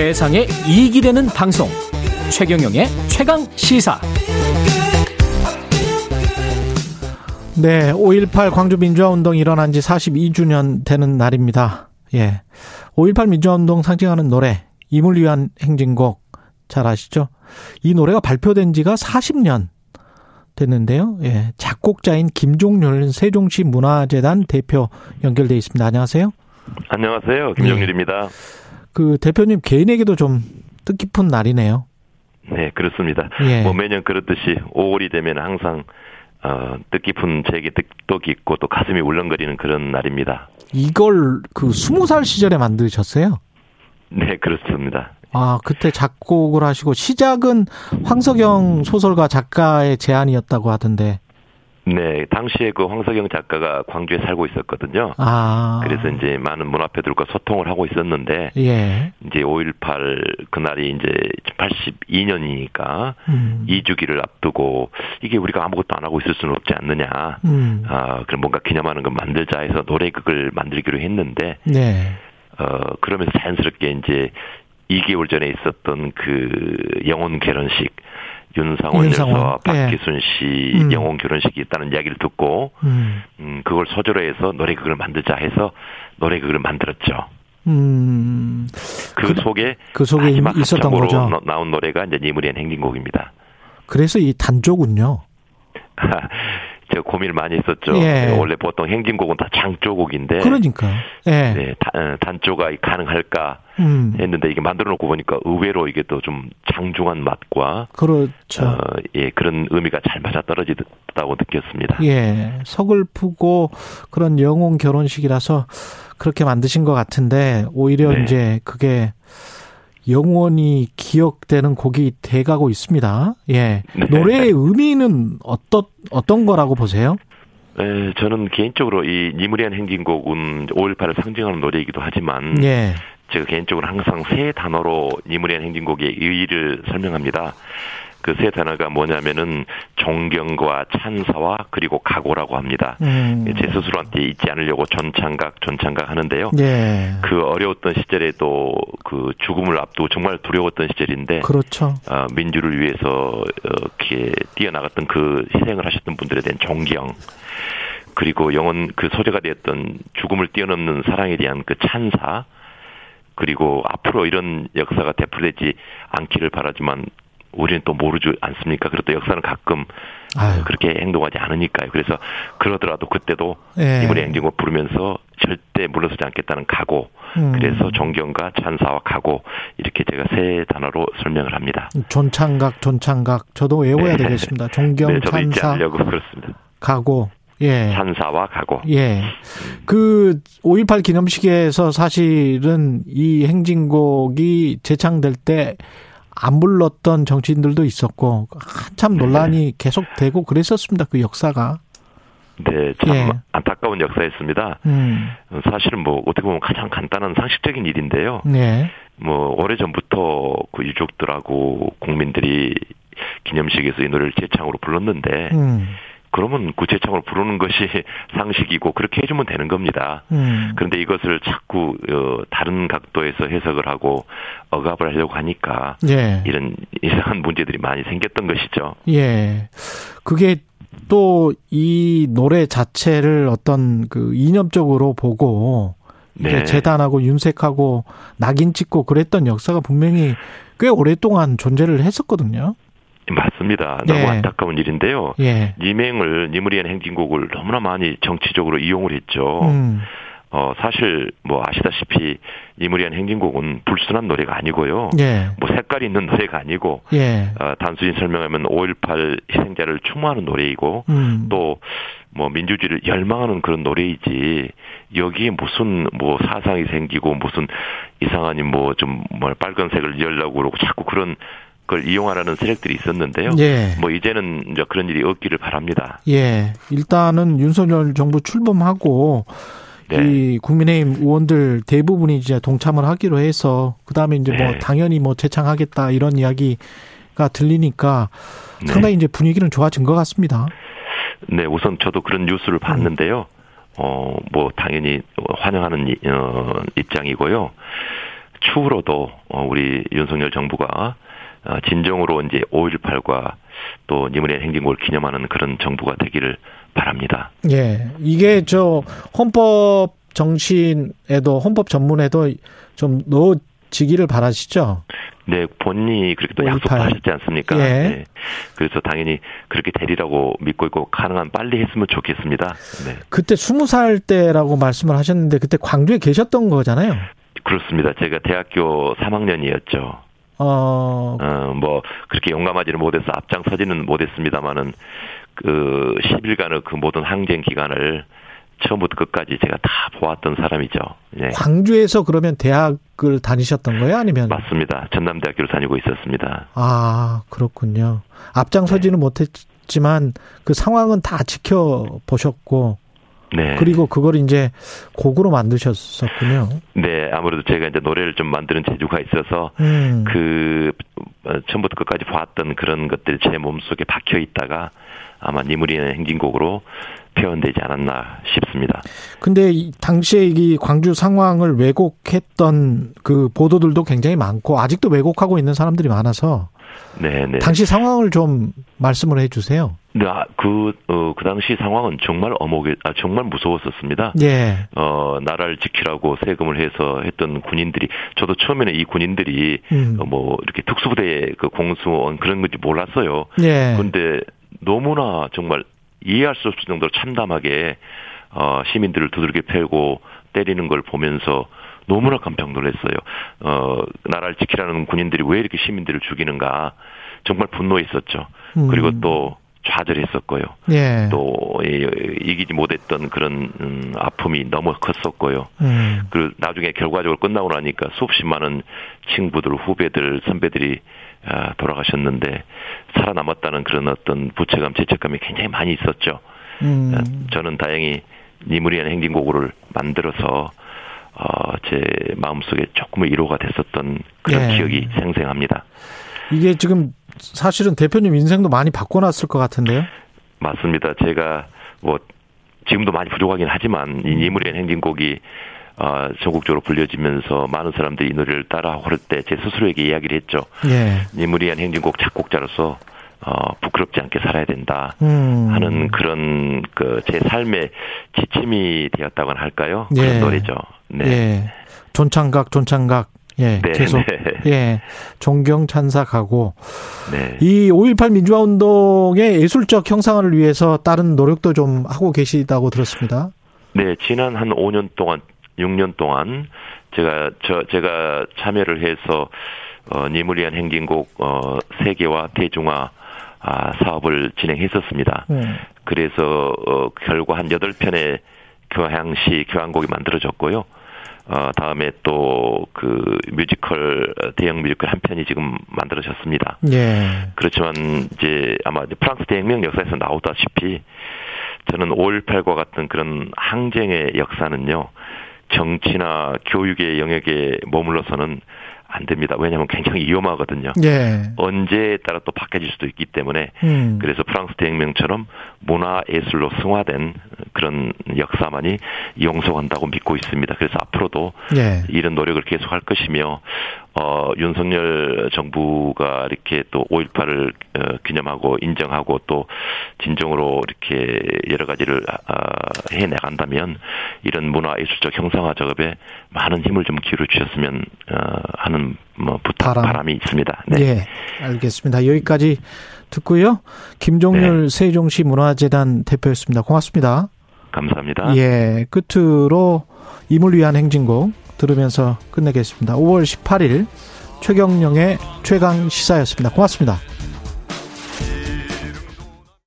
세상에 이익이 되는 방송 최경영의 최강 시사 네, 5.18 광주 민주화운동이 일어난 지 42주년 되는 날입니다. 예. 5.18 민주화운동 상징하는 노래, 임을 위한 행진곡, 잘 아시죠? 이 노래가 발표된 지가 40년 됐는데요. 예. 작곡자인 김종률 세종시 문화재단 대표 연결돼 있습니다. 안녕하세요. 안녕하세요. 김종률입니다. 예. 그 대표님 개인에게도 좀 뜻깊은 날이네요. 네, 그렇습니다. 예. 뭐 매년 그렇듯이 5월이 되면 항상 어, 뜻깊은 제게 뜻도 깊고 또 가슴이 울렁거리는 그런 날입니다. 이걸 그 20살 시절에 만드셨어요? 네, 그렇습니다. 아, 그때 작곡을 하시고 시작은 황석영 소설가 작가의 제안이었다고 하던데. 네, 당시에 그 황석영 작가가 광주에 살고 있었거든요. 아. 그래서 이제 많은 문화패들과 소통을 하고 있었는데, 예. 이제 5.18 그날이 이제 82년이니까, 음. 2주기를 앞두고, 이게 우리가 아무것도 안 하고 있을 수는 없지 않느냐. 음. 아, 그럼 뭔가 기념하는 걸 만들자 해서 노래극을 만들기로 했는데, 네. 어, 그러면서 자연스럽게 이제 2개월 전에 있었던 그 영혼 결혼식, 윤상원, 여사와 예. 박기순 씨 음. 영혼 결혼식이 있다는 이야기를 듣고 음. 음 그걸 소재로 해서 노래극을 만들자 해서 노래극을 만들었죠. 음. 그, 그 속에 그 속에 있었던 거죠. 나온 노래가 이제 니무리엔 행진곡입니다. 그래서 이 단조군요. 제가 고민을 많이 했었죠. 예. 원래 보통 행진곡은 다 장조곡인데. 그러니까. 예. 네, 단, 단조가 가능할까 음. 했는데 이게 만들어 놓고 보니까 의외로 이게 또 좀 장중한 맛과. 그렇죠. 어, 예, 그런 의미가 잘 맞아 떨어지다고 느꼈습니다. 예. 서글프고 그런 영혼 결혼식이라서 그렇게 만드신 것 같은데 오히려 네. 이제 그게 영원히 기억되는 곡이 돼가고 있습니다. 예. 네. 노래의 의미는 어떤 어떤 거라고 보세요? 네, 저는 개인적으로 이 니무리안 행진곡은 5.18을 상징하는 노래이기도 하지만 예. 제가 개인적으로 항상 세 단어로 니무리안 행진곡의 의의를 설명합니다. 그 세 단어가 뭐냐면은 존경과 찬사와 그리고 각오라고 합니다. 음. 제 스스로한테 잊지 않으려고 전창각 전창각 하는데요. 예. 그 어려웠던 시절에도 그 죽음을 앞두고 정말 두려웠던 시절인데 그렇죠. 어, 민주를 위해서 이렇게 뛰어나갔던 그 희생을 하셨던 분들에 대한 존경 그리고 영원 그 소재가 되었던 죽음을 뛰어넘는 사랑에 대한 그 찬사 그리고 앞으로 이런 역사가 되풀이되지 않기를 바라지만 우리는 또 모르지 않습니까? 그래도 역사는 가끔 아유. 그렇게 행동하지 않으니까요. 그래서 그러더라도 그때도 예. 이번에 행진곡 부르면서 절대 물러서지 않겠다는 각오. 음. 그래서 존경과 찬사와 각오 이렇게 제가 세 단어로 설명을 합니다. 존창각, 존창각 저도 외워야 네. 되겠습니다. 존경, 네, 찬사, 그렇습니다. 각오. 예. 찬사와 각오. 예. 그 5.18 기념식에서 사실은 이 행진곡이 재창될 때 안 불렀던 정치인들도 있었고 한참 논란이 네. 계속되고 그랬었습니다. 그 역사가. 네, 참 예. 안타까운 역사였습니다. 음. 사실은 뭐 어떻게 보면 가장 간단한 상식적인 일인데요. 네. 뭐 오래 전부터 그 유족들하고 국민들이 기념식에서 이 노래를 재창으로 불렀는데 음. 그러면 구체창으로 부르는 것이 상식이고 그렇게 해주면 되는 겁니다. 음. 그런데 이것을 자꾸 어, 다른 각도에서 해석을 하고 억압을 하려고 하니까 예. 이런 이상한 문제들이 많이 생겼던 것이죠. 예. 그게 또 이 노래 자체를 어떤 그 이념적으로 보고 네. 재단하고 윤색하고 낙인 찍고 그랬던 역사가 분명히 꽤 오랫동안 존재를 했었거든요. 맞습니다. 너무 예. 안타까운 일인데요. 예. 니맹을 니무리안 행진곡을 너무나 많이 정치적으로 이용을 했죠. 음. 어 사실 뭐 아시다시피 니무리안 행진곡은 불순한 노래가 아니고요. 예. 뭐 색깔이 있는 노래가 아니고 예. 어, 단순히 설명하면 5.18 희생자를 추모하는 노래이고 음. 또뭐 민주주의를 열망하는 그런 노래이지 여기에 무슨 뭐 사상이 생기고 무슨 이상한 뭐 좀 뭐 빨간색을 열려고 그러고 자꾸 그런 그걸 이용하라는 세력들이 있었는데요. 예. 뭐 이제는 이제 그런 일이 없기를 바랍니다. 예. 일단은 윤석열 정부 출범하고 네. 이 국민의힘 의원들 대부분이 이제 동참을 하기로 해서 그다음에 이제 뭐 네. 뭐 당연히 뭐 재창하겠다 이런 이야기가 들리니까 네. 상당히 이제 분위기는 좋아진 것 같습니다. 네, 우선 저도 그런 뉴스를 봤는데요. 어, 뭐 당연히 환영하는 어, 입장이고요. 추후로도 어, 우리 윤석열 정부가 어, 진정으로 이제 5.18과 또 니문의 행진곡을 기념하는 그런 정부가 되기를 바랍니다. 예. 이게 저 헌법 정신에도 헌법 전문에도 좀 넣어지기를 바라시죠? 네, 본인이 그렇게 또 약속하셨지 않습니까? 예. 네. 그래서 당연히 그렇게 되리라고 믿고 있고 가능한 빨리 했으면 좋겠습니다. 네. 그때 스무 살 때라고 말씀을 하셨는데 그때 광주에 계셨던 거잖아요. 그렇습니다. 제가 대학교 3학년이었죠. 어, 어, 뭐, 그렇게 용감하지는 못해서 앞장서지는 못했습니다만은, 그, 10일간의 그 모든 항쟁 기간을 처음부터 끝까지 제가 다 보았던 사람이죠. 예. 광주에서 그러면 대학을 다니셨던 거예요? 아니면? 맞습니다. 전남대학교를 다니고 있었습니다. 아, 그렇군요. 앞장서지는 네. 못했지만 그 상황은 다 지켜보셨고, 네. 그리고 그걸 이제 곡으로 만드셨었군요. 네, 아무래도 제가 이제 노래를 좀 만드는 재주가 있어서 음. 그 어, 처음부터 끝까지 봤던 그런 것들이 제 몸속에 박혀 있다가 아마 니무리는 행진곡으로 표현되지 않았나 싶습니다. 근데 당시에 이 광주 상황을 왜곡했던 그 보도들도 굉장히 많고 아직도 왜곡하고 있는 사람들이 많아서 네, 네. 당시 상황을 좀 말씀을 해 주세요. 네, 아, 그, 어, 그 당시 상황은 정말 어목에, 아, 정말 무서웠었습니다. 예. 어, 나라를 지키라고 세금을 해서 했던 군인들이, 저도 처음에는 이 군인들이, 음. 어, 뭐, 이렇게 특수부대 그 공수원 그런 건지 몰랐어요. 예. 근데 너무나 정말 이해할 수 없을 정도로 참담하게, 어, 시민들을 두들겨 패고 때리는 걸 보면서 너무나 깜짝 놀랐어요. 어, 나라를 지키라는 군인들이 왜 이렇게 시민들을 죽이는가. 정말 분노했었죠. 음. 그리고 또 좌절했었고요. 예. 또 이기지 못했던 그런 음, 아픔이 너무 컸었고요. 음. 그리고 나중에 결과적으로 끝나고 나니까 수없이 많은 친구들, 후배들, 선배들이 아, 돌아가셨는데 살아남았다는 그런 어떤 부채감, 죄책감이 굉장히 많이 있었죠. 음. 아, 저는 다행히 니무리한 행진곡을 만들어서 어, 제 마음속에 조금은 위로가 됐었던 그런 예. 기억이 생생합니다. 이게 지금 사실은 대표님 인생도 많이 바꿔놨을 것 같은데요? 맞습니다. 제가 뭐 지금도 많이 부족하긴 하지만 이 니무리한 행진곡이 어, 전국적으로 불려지면서 많은 사람들이 이 노래를 따라 할 때 제 스스로에게 이야기를 했죠. 예. 니무리한 행진곡 작곡자로서 어, 부끄럽지 않게 살아야 된다 음. 하는 그런 그 제 삶의 지침이 되었다고나 할까요? 예. 그런 노래죠. 네. 예. 존창각 존창각 예, 네, 계속 네. 예, 존경 찬사하고 네. 이5.18 민주화 운동의 예술적 형상화를 위해서 다른 노력도 좀 하고 계시다고 들었습니다. 네, 지난 한 5년 동안 6년 동안 제가 저 제가 참여를 해서 어 니무리안 행진곡 어 세계화 대중화 아, 사업을 진행했었습니다. 음. 그래서 어 결과 한 8편의 교향시 교향곡이 만들어졌고요. 어, 다음에 또 그 뮤지컬, 대형 뮤지컬 한 편이 지금 만들어졌습니다. 예. 그렇지만 이제 아마 프랑스 대혁명 역사에서 나오다시피 저는 5.18과 같은 그런 항쟁의 역사는요, 정치나 교육의 영역에 머물러서는 안 됩니다. 왜냐하면 굉장히 위험하거든요. 예. 언제에 따라 또 바뀌어질 수도 있기 때문에 음. 그래서 프랑스 대혁명처럼 문화 예술로 승화된 그런 역사만이 용서한다고 믿고 있습니다. 그래서 앞으로도 예. 이런 노력을 계속할 것이며 어, 윤석열 정부가 이렇게 또 5.18을 어, 기념하고 인정하고 또 진정으로 이렇게 여러 가지를 어, 해 나간다면 이런 문화 예술적 형상화 작업에 많은 힘을 좀 기울여 주셨으면 어, 하는 뭐 부탁 바람. 바람이 있습니다. 네. 예, 알겠습니다. 여기까지 듣고요. 김종률 네. 세종시 문화재단 대표였습니다. 고맙습니다. 감사합니다. 예, 끝으로 임을 위한 행진곡 들으면서 끝내겠습니다. 5월 18일 최경령의 최강 시사였습니다. 고맙습니다.